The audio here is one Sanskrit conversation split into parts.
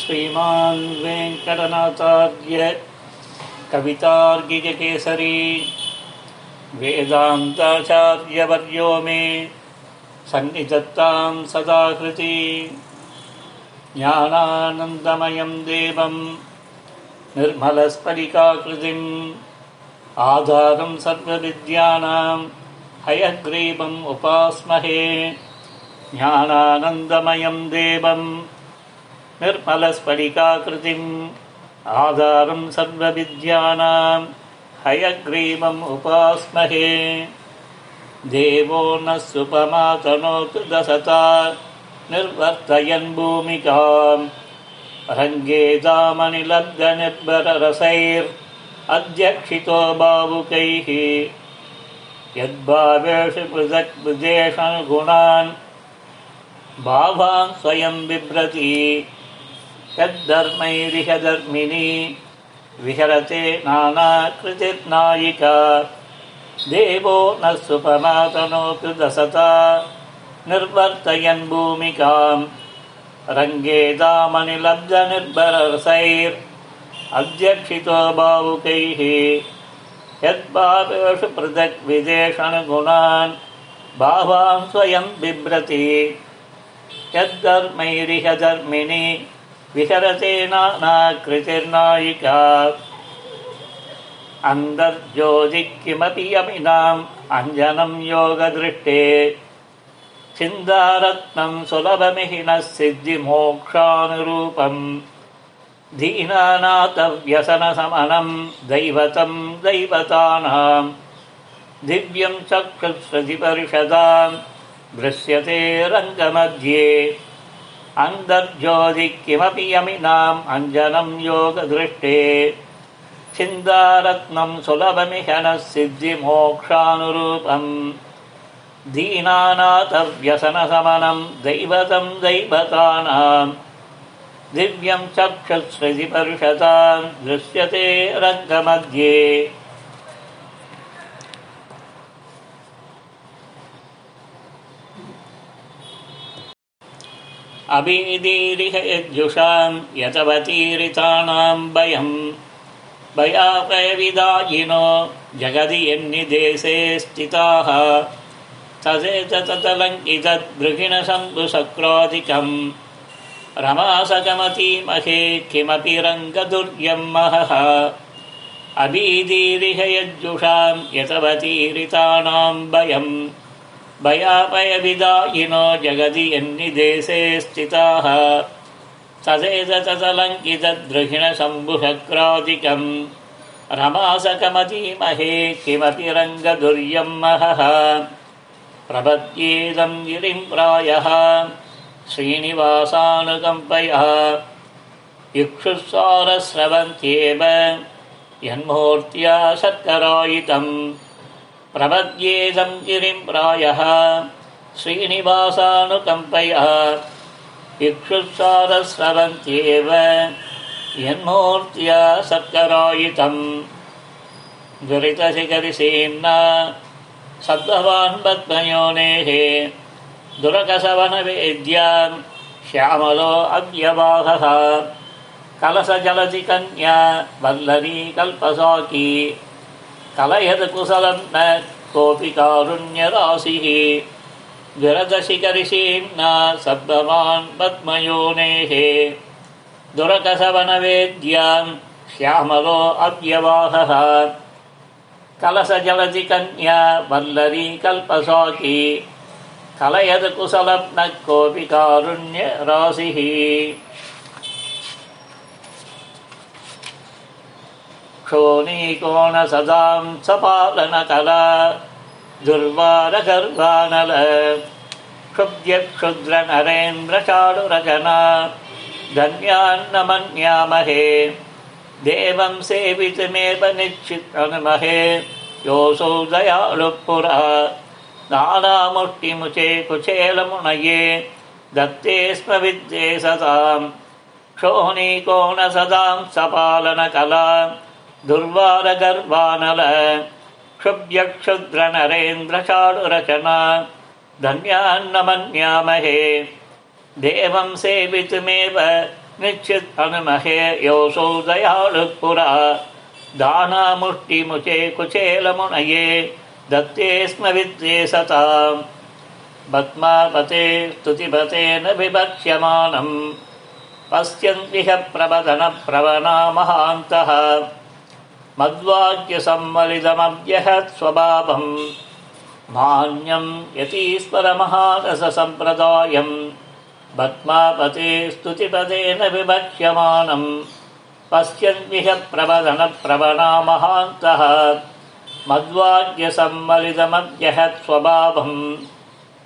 श्रीमान् वेङ्कटनाथार्य कवितार्गिककेसरी वेदान्ताचार्यवर्यो मे सन्निधत्तां सदा कृति ज्ञानानन्दमयं देवं निर्मलस्फटिकाकृतिम् आधारं सर्वविद्यानां हयग्रीवम् उपास्महे ज्ञानानन्दमयं देवं निर्मलस्फटिकाकृतिम् आधारं सर्वविद्यानां हयग्रीवम् उपास्महे। देवो न सुपमातनोतु दशता निर्वर्तयन् भूमिकाम्। रङ्गे दामनिलब्धनिर्भररसैर् अध्यक्षितो भावुकैः यद्भावेषु पृथक् विदेशनुगुणान् भावान् स्वयं बिभ्रति यद्धर्मैरिह धर्मिणी विहरते नानाकृतिर्नायिका। देवो न सुपमातनोतु दशता निर्वर्तयन् भूमिकाम्। रङ्गे दामनिलब्धनिर्भररसैर्। अध्यक्षितो भावुकैः। यद्भावेषु पृथक् विदेशनुगुणान् भावान् स्वयं बिभ्रति। यद्धर्मैरिह धर्मिणि विहरते नानाकृतिर्नायिका अन्तर्ज्योतिः किमपि यमिनाम् अञ्जनं योगदृष्टे। चिन्तारत्नं सुलभमिहिनः सिद्धिमोक्षानुरूपम्। दीनानाथव्यसनशमनं दैवतं दैवतानां। दिव्यं चक्षुस्रधिपरिषदां दृश्यते रङ्गमध्ये अन्तर्ज्योतिः किमपि यमिनाम् अञ्जनं योगदृष्टे। चिन्तारत्नं सुलभमिहनः सिद्धिमोक्षानुरूपम् दीनानाथव्यसनशमनं दैवतं दैवतानां दिव्यं चक्षुस्रधिपरिषदां दृश्यते रङ्गमध्ये अभीदीरिह यज्जुषां यतवतीरितानां भयम्। भयापयविदायिनो जगदि यन्निदेशे स्थिताः तदेततलङ्कितद्बृहिणशम्भुशक्रादिकम् रमासकमतीमहे किमपि रङ्गदुर्यं महः। अभीदीरिह यज्जुषां यतवतीरितानां भयम् भयापयविदायिनो जगदि यन्निदेशे स्थिताः तदेततलङ्कितद्रुहिणशम्भुशक्रादिकम् रमासकमतीमहे किमपि रङ्गदुर्यं महः प्रपद्येदं गिरिं प्रायः। श्रीनिवासानुकम्पयः। इक्षुस्वारस्रवन्त्येव यन्मूर्त्या शर्करायितम् प्रपद्येदं गिरिं प्रायः। श्रीनिवासानुकम्पयः। इक्षुस्वारस्रवन्त्येव यन्मूर्त्या शर्करायितम् दुरितशिखरिसेन्ना। सद्भवान् पद्मयोनेः। दुरकसवनवेद्यां। श्यामलो अव्यवाहः। कलशजलति कन्या वल्लरी कल्पसाकी कलयत् कुशलं न कोऽपि कारुण्यराशिः विरदशिखरिषीम्ना सद्भवान् पद्मयोनेः। दुरकसवनवेद्यां श्यामलो अव्यवाहः। कलशजलति कन्या वल्लरी कल्पसाकी कलयद् कुशलं न कोऽपि कारुण्यराशिः क्षोणीकोणसदां सपालनकला दुर्वारगर्भानल क्षुद्यक्षुद्रनरेन्द्रचारुरचना धन्यान्न मन्यामहे देवं सेवितमेव निश्चितनुमहे योऽसौ दयालुः पुरः नानामुष्टिमुचे कुचेलमुनये दत्ते स्म विद्ये सतां क्षोणीकोणसदां सपालनकला दुर्वारगर्भानल क्षुभ्यक्षुद्रनरेन्द्रचारुरचना धन्यान्न मन्यामहे देवं सेवितुमेव निश्चित् अनुमहे योऽसौ दयालुः पुरा दानामुष्टिमुचे कुचेलमुनये। दत्ते स्म विद्ये सताम् पद्मापते स्तुतिपतेन विभक्ष्यमानम्। पश्यन्तिह प्रवदनप्रवना महान्तः मद्वाक्यसम्मलितमव्यहत् स्वभावम् मान्यम् यतीश्वरमहारससम्प्रदायम्। पद्मापते स्तुतिपदेन विभक्ष्यमानम्। पश्यन्विह प्रवदनप्रवणा महान्तः मद्वाक्यसम्मलितमव्यहत् स्वभावम्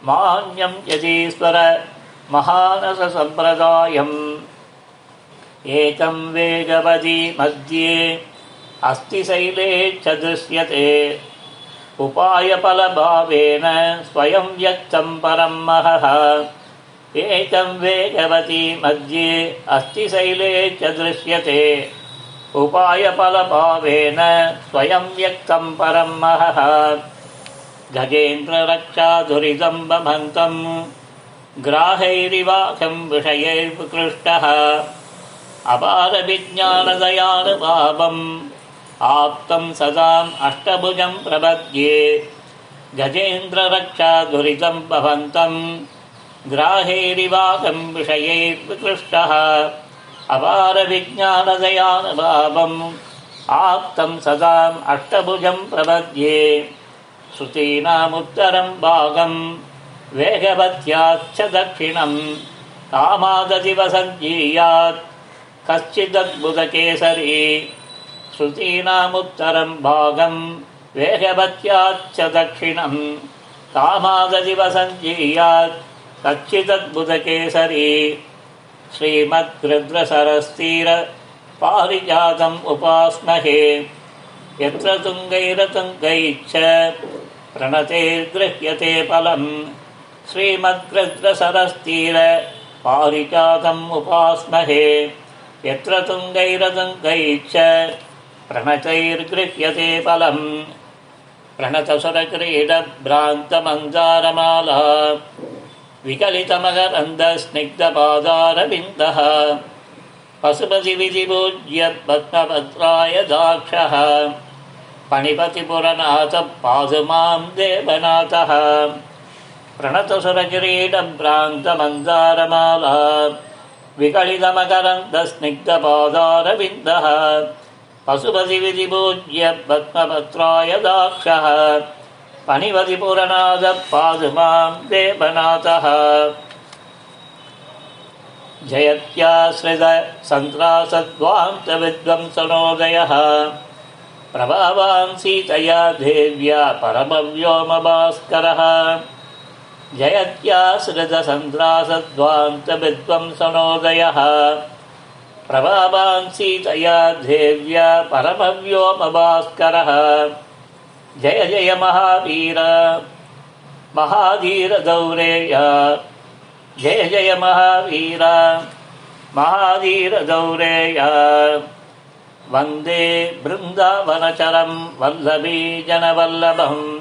मान्यम् यतीश्वर महानससम्प्रदायम् एकम् वेगवती मध्ये अस्ति शैले च दृश्यते उपायफलभावेन स्वयं व्यक्तम् परम् महः। एकम् वेगवती मध्ये अस्ति शैले च दृश्यते उपायफलभावेन स्वयं व्यक्तम् परम् महः। गजेन्द्ररक्षाधुरिदम् बभन्तम् ग्राहैरिवाखम् विषयैर्विकृष्टः अपारविज्ञानदयानुभावम् आप्तम् सदाम् अष्टभुजम् प्रपद्ये। गजेन्द्ररक्षाधुरितम् भवन्तम् ग्राहेरिवाकम् विषयैर्विकृष्टः अपारविज्ञानदयानुभावम् आप्तम् सदाम् अष्टभुजम् प्रपद्ये। श्रुतीनामुत्तरम् भागम्। वेगवत्याच्च दक्षिणम्। कामाददिवसञ्जीयात् कश्चिदद्भुतकेसरी श्रुतीनामुत्तरम् भागम् वेगवत्याच्च दक्षिणम् कामाददिवसञ्जीयात् कच्चिदद्भुतकेसरी श्रीमद्गृद्रसरस्तीर पारिजातम् उपास्महे यत्र तुङ्गैरतुङ्गैश्च प्रणतेर्गृह्यते फलम् श्रीमद्गृद्रसरस्तीर पारिजातम् उपास्महे यत्र तुङ्गैरतुङ्गैश्च प्रणतैर्गृह्यते फलम्। प्रणतसुरक्रीडभ्रान्तमन्दारमाला विकलितमकरन्दस्निग्धपादारविन्दः पशुपतिविधिपूज्य पद्मभद्राय दाक्षः पणिपतिपुरनाथ पादुमाम् देवनाथः। प्रणतसुरकिरीटभ्रान्तमन्दारमाला विकलितमकरन्दस्निग्धपादारविन्दः पशुपतिविधिपूज्य पद्मभद्राय दाक्षः पणिपतिपुरनाथ पादुमाम् देवनाथः। जयत्याश्रित सन्त्रासद्वान्तविद्वंसनोदयः प्रभावान् सीतया देव्या परमव्योमभास्करः। जयत्याश्रितसन्त्रासद्वान्तविद्वंसनोदयः प्रभावान् सीतया देव्या परमव्योमभास्करः। जय जय महावीर। महाधीरदौरेय जय जय महावीर। महाधीरदौरेय वन्दे बृन्दावनचरम् वल्लभी जनवल्लभम्।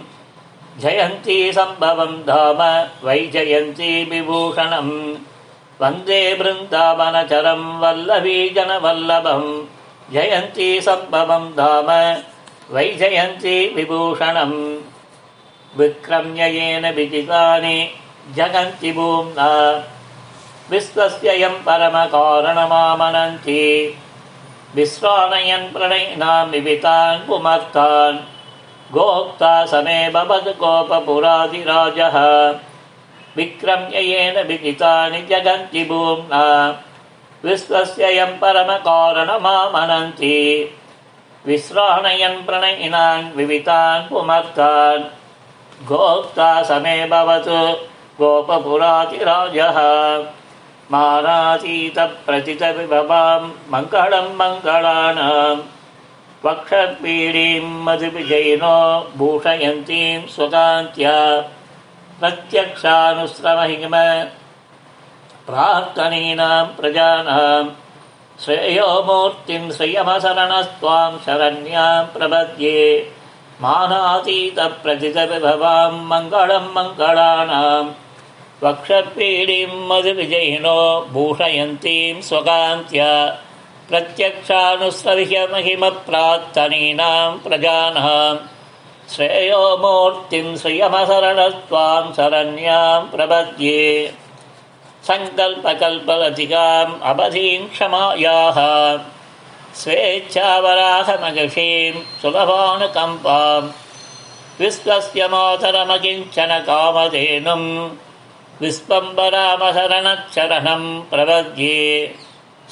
जयन्ती सम्भवम् धाम वैजयन्ती विभूषणम् वन्दे बृन्दावनचरम् वल्लभी जनवल्लभम् जयन्ती सम्भवम् धाम वैजयन्ती विभूषणम्। विक्रम्य येन विजितानि जगन्ति भूम्ना। विश्वस्ययम् परमकारणमामनन्ति विश्राणयन् प्रणयिनाम् विवितान् पुमर्तान् गोक्ता समे भवद् गोपपुराधिराजः विक्रम्य येन विदितानि जगन्ति भूम्ना। विश्वस्ययम् परमकारणमामनन्ति विश्राणयन् प्रणयिनान् विवितान् पुमर्तान्। गोक्ता समे भवतु। गोपपुरातिराजः। मानातीतप्रचितविभवाम् मङ्गलम् मङ्गलानाम्। वक्षपीडीम् मधुविजयिनो भूषयन्तीम् स्वकान्त्या प्रत्यक्षानुश्रमहिम प्रार्थनीनाम् प्रजानाम् श्रेयो मूर्तिम् श्रियमशरणस्त्वाम् शरण्याम् प्रपद्ये। मानातीतप्रथितविभवाम् मङ्गलम् मङ्गलानाम् वक्षपीडिं मधुविजयिनो भूषयन्तीं स्वकान्त्या। प्रत्यक्षानुसर्ह्य महिमप्राक्तनीनां प्रजानः श्रेयो मूर्तिं श्रियमशरणस्त्वां शरण्यां प्रपद्ये। सङ्कल्पकल्पलतिकाम् अवधीं क्षमायाः। स्वेच्छावराहमगषीं सुलभानुकम्पाम्। विश्वस्य मातरमकिञ्चन कामधेनुम्। प्रपद्ये।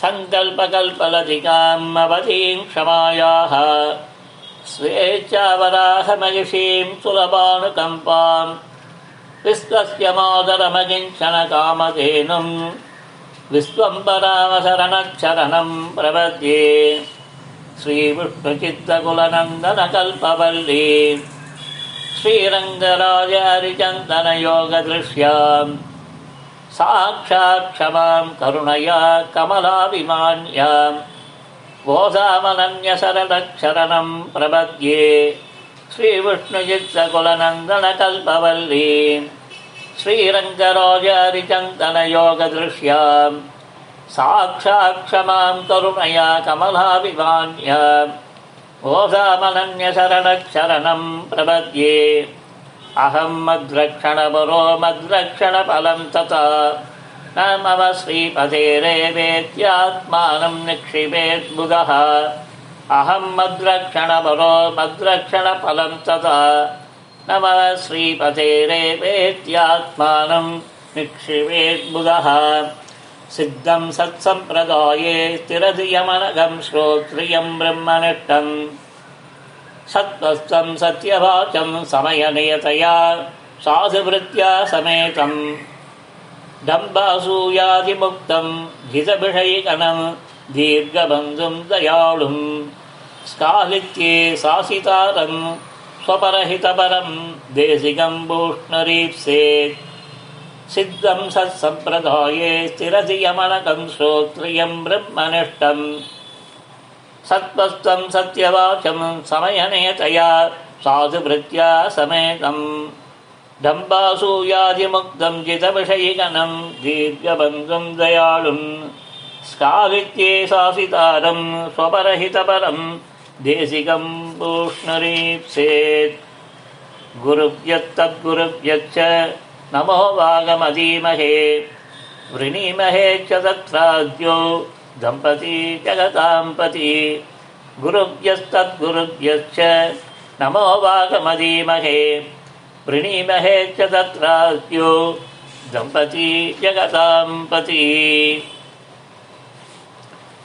सङ्कल्पकल्पलतिकाम् अवधीं क्षमायाः स्वेच्छावराहमगिषीं सुलभानुकम्पाम् विश्वस्य मातरमकिञ्चन कामधेनुम् विश्वम्बरामशरणच्छरणम् प्रपद्ये श्रीविष्णुचित्तकुलनन्दनकल्पवल्ली श्रीरङ्गराजारिचन्दनयोगदृश्याम् साक्षात् क्षमां करुणया कमलाभिमान्याम् गोधामनन्यशरणक्षरणम् प्रपद्ये श्रीविष्णुचित्तकुलनन्दनकल्पवल्ली श्रीरङ्गराजारिचन्दनयोगदृश्याम् साक्षात् क्षमां करुणया कमलाभिमान्याम् गोधामनन्यशरणक्षरणम् प्रपद्ये। अहं मद्रक्षणपरो मद्रक्षणफलं तथा न मम श्रीपतेरेवेत्यात्मानं निक्षिपेद्बुधः अहं मद्रक्षणपरो मद्रक्षणफलं तथा न मम श्रीपतेरेवेत्यात्मानं निक्षिपेद्बुधः सिद्धं सत्सम्प्रदाये स्थिरधियमनघं श्रोत्रियं ब्रह्मनिष्ठम् सत्त्वस्तं सत्यवाचं समयनियतया साधुवृत्त्या समेतम् डम्बासूयादिमुक्तं हितविषयिकनं दीर्घबन्धुं दयाळुं स्कालित्ये सासितारं स्वपरहितपरं देशिकं भूष्णरीप्सेत् सिद्धं सत्सम्प्रदाये स्थिरधियमनकं श्रोत्रियं ब्रह्मनिष्ठम् सत्त्वस्त्वं सत्यवाचं समयनेतया साधुभृत्या समेतम् डम्बासूयादिमुक्तं जितविषयिगणं दीर्घबन्धुं दयाळुं स्कालित्ये शासितारं स्वपरहितपरं देशिकं पूष्णरीप्सेत् गुरुभ्यत्तद्गुरुभ्यश्च नमो वागमधीमहे वृणीमहे च तत्राद्यो दम्पती जगताम्पति गुरुभ्यस्तद्गुरुभ्यश्च नमो वागमधीमहे वृणीमहे च तत्राद्यो दम्पती जगताम्पति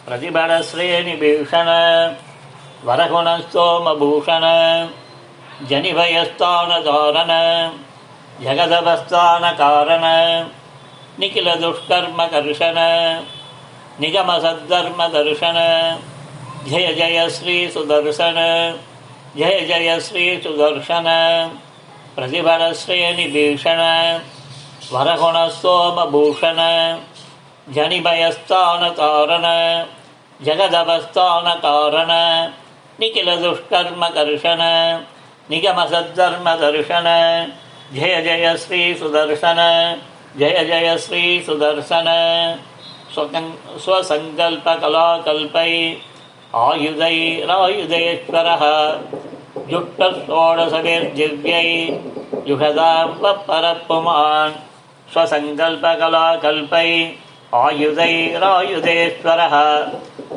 प्रतिबलश्रेणिभीषण, वरगुणस्तोमभूषण, जनिभयस्थानधारण, जगदवस्थानकारण, निखिलदुष्कर्मकर्षण, निगमसद्धर्मदर्शन। जय जय श्रीसुदर्शन जय जय श्रीसुदर्शन प्रतिफलश्रेणिभीषण वरगुणस्तोमभूषण जनिभयस्थानतारण जगदवस्थानकारण। निखिलदुष्कर्मकर्षण। निगमसद्धर्मदर्शन। जय जय श्रीसुदर्शन जय जय श्रीसुदर्शन स्वसङ्कल्पकलाकल्पै आयुधैरायुधेश्वरः जुष्टषोडशभिर्दिव्यै जुषदां परपुमान् स्वसङ्कल्पकलाकल्पै आयुधैरायुधेश्वरः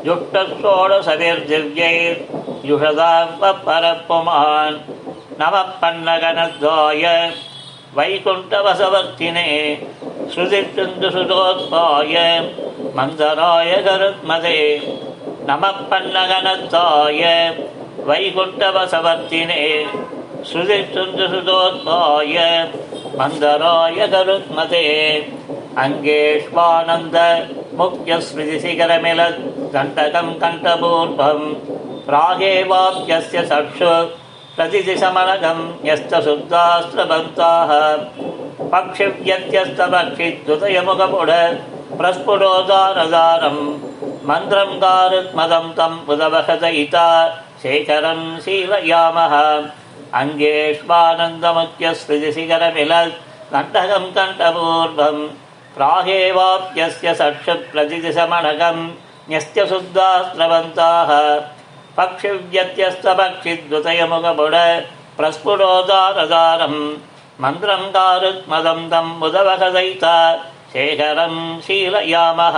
जुष्टषोडशभिर्दिव्यैर्जुषदां परपुमान् नमः पन्नगनद्वाय वैकुण्ठवसवर्तिने श्रुतिचन्दुसुतोत्पाय मन्दराय गरुत्मदे नमः पन्नगनत्ताय वैकुण्ठवसवर्तिने श्रुतिचन्दुसुतोत्पाय मन्दराय गरुत्मदे अङ्गेष्वानन्द मुख्यस्मृतिशिखरमिलत् कण्टकं कण्ठपूर्वं प्रागेवाप्यस्य सक्षु प्रतिदिशमनगं यस्तशुद्धास्त्रबन्ताः पक्षिव्यत्यस्तपक्षिद्युतयमुखपुड प्रस्फुटोदारदारं मन्त्रं गारुत्मदं तं उदवहतयिता शेखरं शीलयामः। अङ्गेष्वानन्दमुख्यस्मृतिशिखरमिलत् कण्ठकम् कण्ठपूर्वम् प्राहेवाप्यस्य सक्षु प्रतिदिशमणकम् न्यस्य शुद्धा स्रवन्ताः पक्षिव्यत्यस्तपक्षिद्वतयमुखपुड प्रस्फुटोदारदारम् मन्त्रम् कारुक्मदम् तम् मुदवहदयिता शेखरम् शीलयामः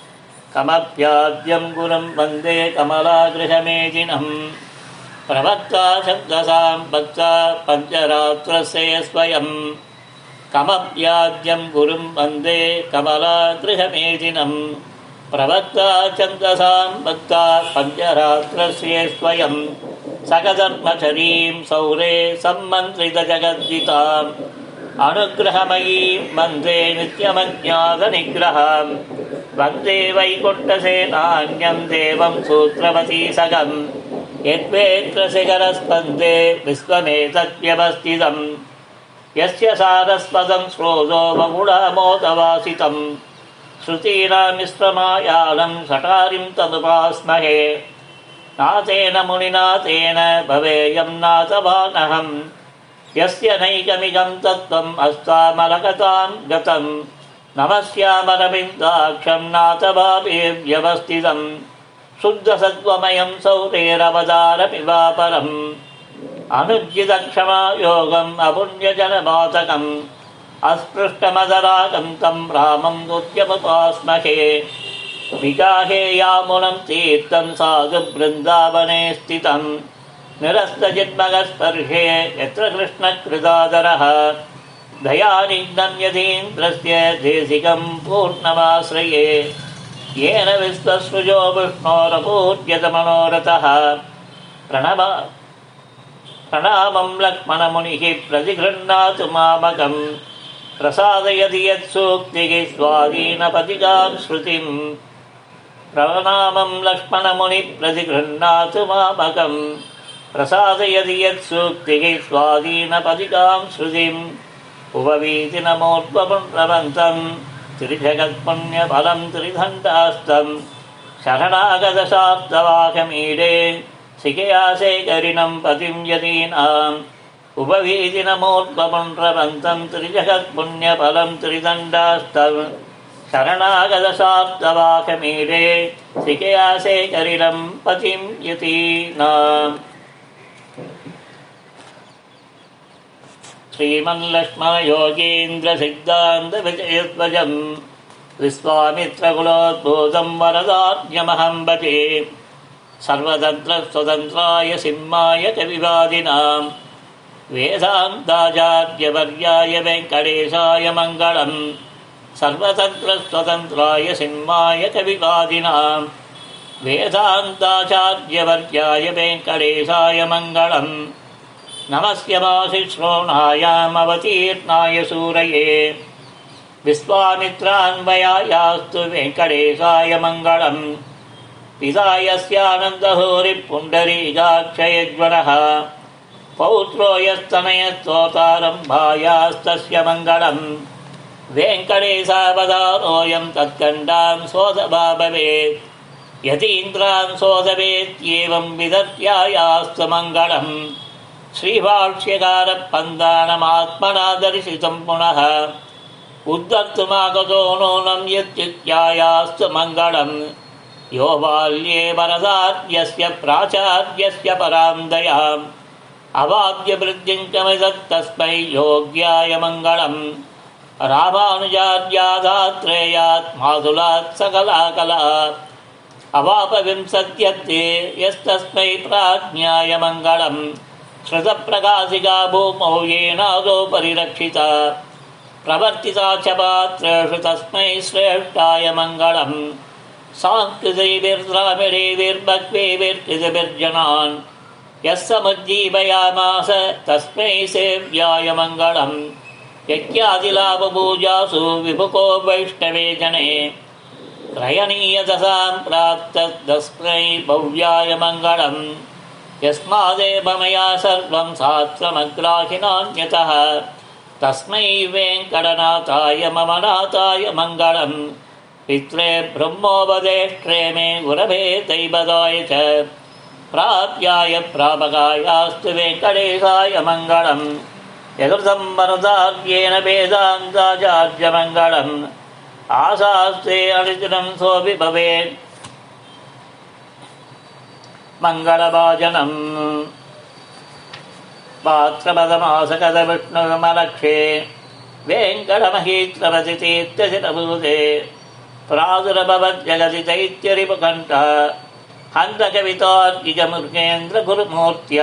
कमप्याद्यम् गुरुम् वन्दे कमलागृहमेदिनम् प्रवक्ता शब्दसाम् भक्ता पञ्चरात्रस्य स्वयम् कमप्याद्यम् गुरुम् वन्दे कमलागृहमेदिनम् प्रवक्ता छन्दसाम् भक्ता पञ्चरात्रस्य स्वयम् सकधर्मचरीम् सौरे सम्मन्त्रितजगद्विताम् अनुग्रहमयीम् वन्दे नित्यमज्ञातनिग्रहम्। वन्दे वैकुण्ठसेनान्यम् देवम् सूत्रवती सगम्। यद्वेत्रशिखरस्पन्दे विश्वमेतद्व्यवस्थितम्। यस्य सारस्पदम् श्रोतो बहुडामोदवासितम् श्रुतीनामिश्रमायालम् सटारिम् तदुपास्महे। नाथेन मुनिनाथेन भवेयम् नाथवानहम् यस्य नैकमिदम् तत्त्वम् अस्तामलकताम् गतम् नमस्यामरविन्दाक्षम् नाथभावेव्यवस्थितम् शुद्धसत्त्वमयम् सौरेरवतारमिवापरम् अनुज्जितक्षमायोगम् अपुण्यजनमातकम् अस्पृष्टमदरागम् तम् रामम् नृत्यमुपास्महे विगाहे यामुनम् तीर्थम् साधु बृन्दावने स्थितम् निरस्तजिन्मगस्पर्शे यत्र कृष्णकृदादरः दयानिघ्नन्यतीन्द्रस्य देशिकम् पूर्णमाश्रये। येन विश्वसृजो विष्णोरपूज्यतमनोरथः। प्रणव प्रणामम् लक्ष्मणमुनिः प्रतिगृह्णातु मामकम् प्रसादयति यत्सूक्तिः स्वाधीनपतिकाम् श्रुतिम् प्रणामम् लक्ष्मणमुनिः प्रतिगृह्णातु मामकम् प्रसादयति यत्सूक्तिः स्वाधीनपतिकाम् श्रुतिम्। उपवीतिनमोर्ध्वपुण्ड्रवन्तम् त्रिजगत्पुण्यफलम् त्रिदण्डास्तम् शरणागतशाब्दवाकमीडे शिखयाशेखरिणम् पतिम् यतीनाम् उपवीतिनमोर्ध्वपुण्ड्रवन्तम् त्रिजगत्पुण्यफलम् त्रिदण्डास्तम् शरणागतशाब्दवाकमीडे शिखयाशेखरिणम् पतिम् यतीनाम् श्रीमल्लक्ष्मणयोगीन्द्रसिद्धान्तविजयध्वजम् विश्वामित्रकुलोद्भूतम् वरदार्यमहम् भजे। सर्वतन्त्रस्वतन्त्राय सिंहाय कविवादिनाम् वेदान्ताचार्यवर्याय वेङ्कटेशाय मङ्गलम्। सर्वतन्त्रस्वतन्त्राय सिंहाय कविवादिनाम् वेदान्ताचार्यवर्याय वेङ्कटेशाय मङ्गलम् नमस्य वासिश्रोणायामवतीर्णाय सूरये। विश्वामित्रान्वयायास्तु वेङ्कटेशाय मङ्गलम्। पिता यस्यानन्दहोरिः पुण्डरीकाक्षयज्वरः पौत्रो यस्तनयस्तोतारम्भायास्तस्य मङ्गलम्। वेङ्कटेशावदारोऽयम् तत्कण्डाम् सोदभा भवेत् यतीन्द्रान् सोदवेत्येवम् विदत्यायास्तु मङ्गलम् श्रीभाष्यकारपन्दानमात्मना दर्शितम् पुनः उद्धर्तुमागतो नूनम् यत्युत्यायास्तु मङ्गलम्। यो बाल्ये वरदार्यस्य प्राचार्यस्य पराम् दयाम् अवाद्य वृद्धिम् कमिदत्तस्मै योग्याय मङ्गलम्। रामानुजाद्यादात्रेयात् मातुलात् सकला कला अवापविंसत्यत्ते यस्तस्मै प्राज्ञाय मङ्गलम् श्रुतप्रकाशिका भूमौ येनादो परिरक्षिता प्रवर्तिता च पात्रेषु तस्मै श्रेष्ठाय मङ्गलम् सांस्कृतिभिर्द्रामिडेभिर्भक्वेभिर्कृतिभिर्जनान् यः समुज्जीवयामास तस्मै सेव्याय मङ्गलम् यज्ञादिलाभपूजासु विभुको वैष्णवे जने क्रयणीयदशां प्राप्तस्मै भव्याय मङ्गलम् यस्मादेव मया सर्वं शास्त्रमग्राहिनान्यतः तस्मै वेङ्कटनाथाय मम नाथाय मङ्गलम्। पित्रे ब्रह्मोपदेष्ट्रे मे गुरवे दैवदाय च प्राप्याय प्रापकायास्तु वेङ्कटेशाय मङ्गलम्। यकृतं वरदार्येण वेदान्ताचार्यमङ्गलम् आशास्ते अनुचनं सोऽपि भवेत् मङ्गलभाजनम्। पात्रपदमासकद विष्णुमलक्षे वेङ्कटमहीत्रपतितीत्यशिरभूते प्रादुरभवज्जगति चैत्यरिपकण्ठ हन्तकवितार्किजमृगेन्द्रगुरुमूर्त्य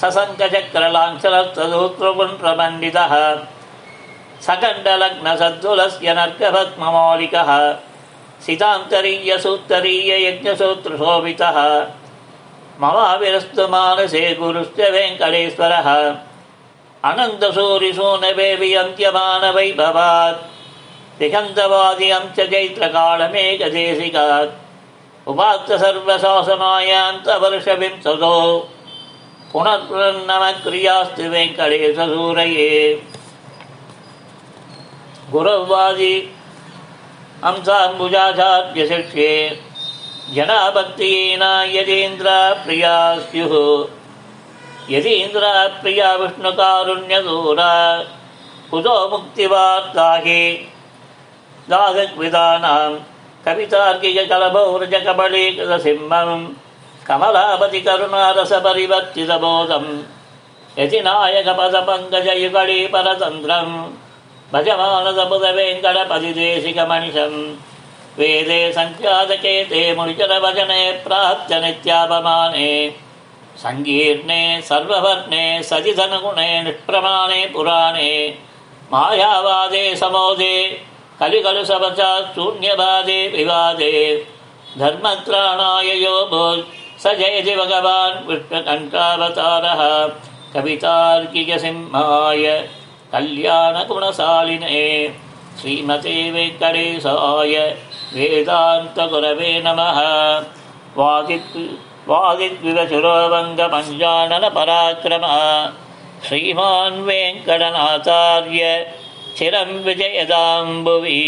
ससङ्कचक्रलाञ्छलस्तदूत्रपुण्ड्रमण्डितः सकण्डलग्नसद्दुलस्य नर्कभस्ममौलिकः सितान्तरीयसूत्तरीययज्ञसूत्रशोभितः ममाविरस्तु मानसे गुरुश्च वेङ्कटेश्वरः अनन्तसूरिसूनवे वियन्त्यमानवैभवात् दिगन्तवाद्यं च चैत्रकालमेकदेशिकात् उपात्त सर्वशासनायान्तवर्षविंशतो पुनर्नमक्रियास्ति वेङ्कटेशसूरये गुरौवादि अंसाम्बुजाचार्यशिक्ष्ये जनाभक्तिना यदीन्द्राप्रिया स्युः यदीन्द्राप्रिया विष्णुकारुण्यदूरा कुतो मुक्तिवार्ता हि दागविदानां कवितार्किककलभौरजकबलीकृतसिंहम् कमलापति करुणारसपरिवर्तितबोधम् यति नायकपदपङ्कजयुगळी परतन्त्रम् भजमानसबुधवेङ्कटपदिदेशिकमनिषम् वेदे सङ्ख्यातके ते मुनिचरवचने प्राप्य नित्यापमाने सङ्कीर्णे सर्ववर्णे सजिधनगुणे निष्प्रमाणे पुराणे मायावादे समोदे कलिकलु सवचात् शून्यवादे विवादे धर्मत्राणाय यो भूत् स जयति भगवान् विष्णुकण्ठावतारः कवितार्किकसिंहाय कल्याणगुणशालिने श्रीमते वेङ्कटेशाय वेदान्तगुरवे नमः। वादित् वादिद्विवशुरोभङ्गमञ्जाननपराक्रमः श्रीमान् वेङ्कटनाचार्य चिरं विजयदाम्बुवि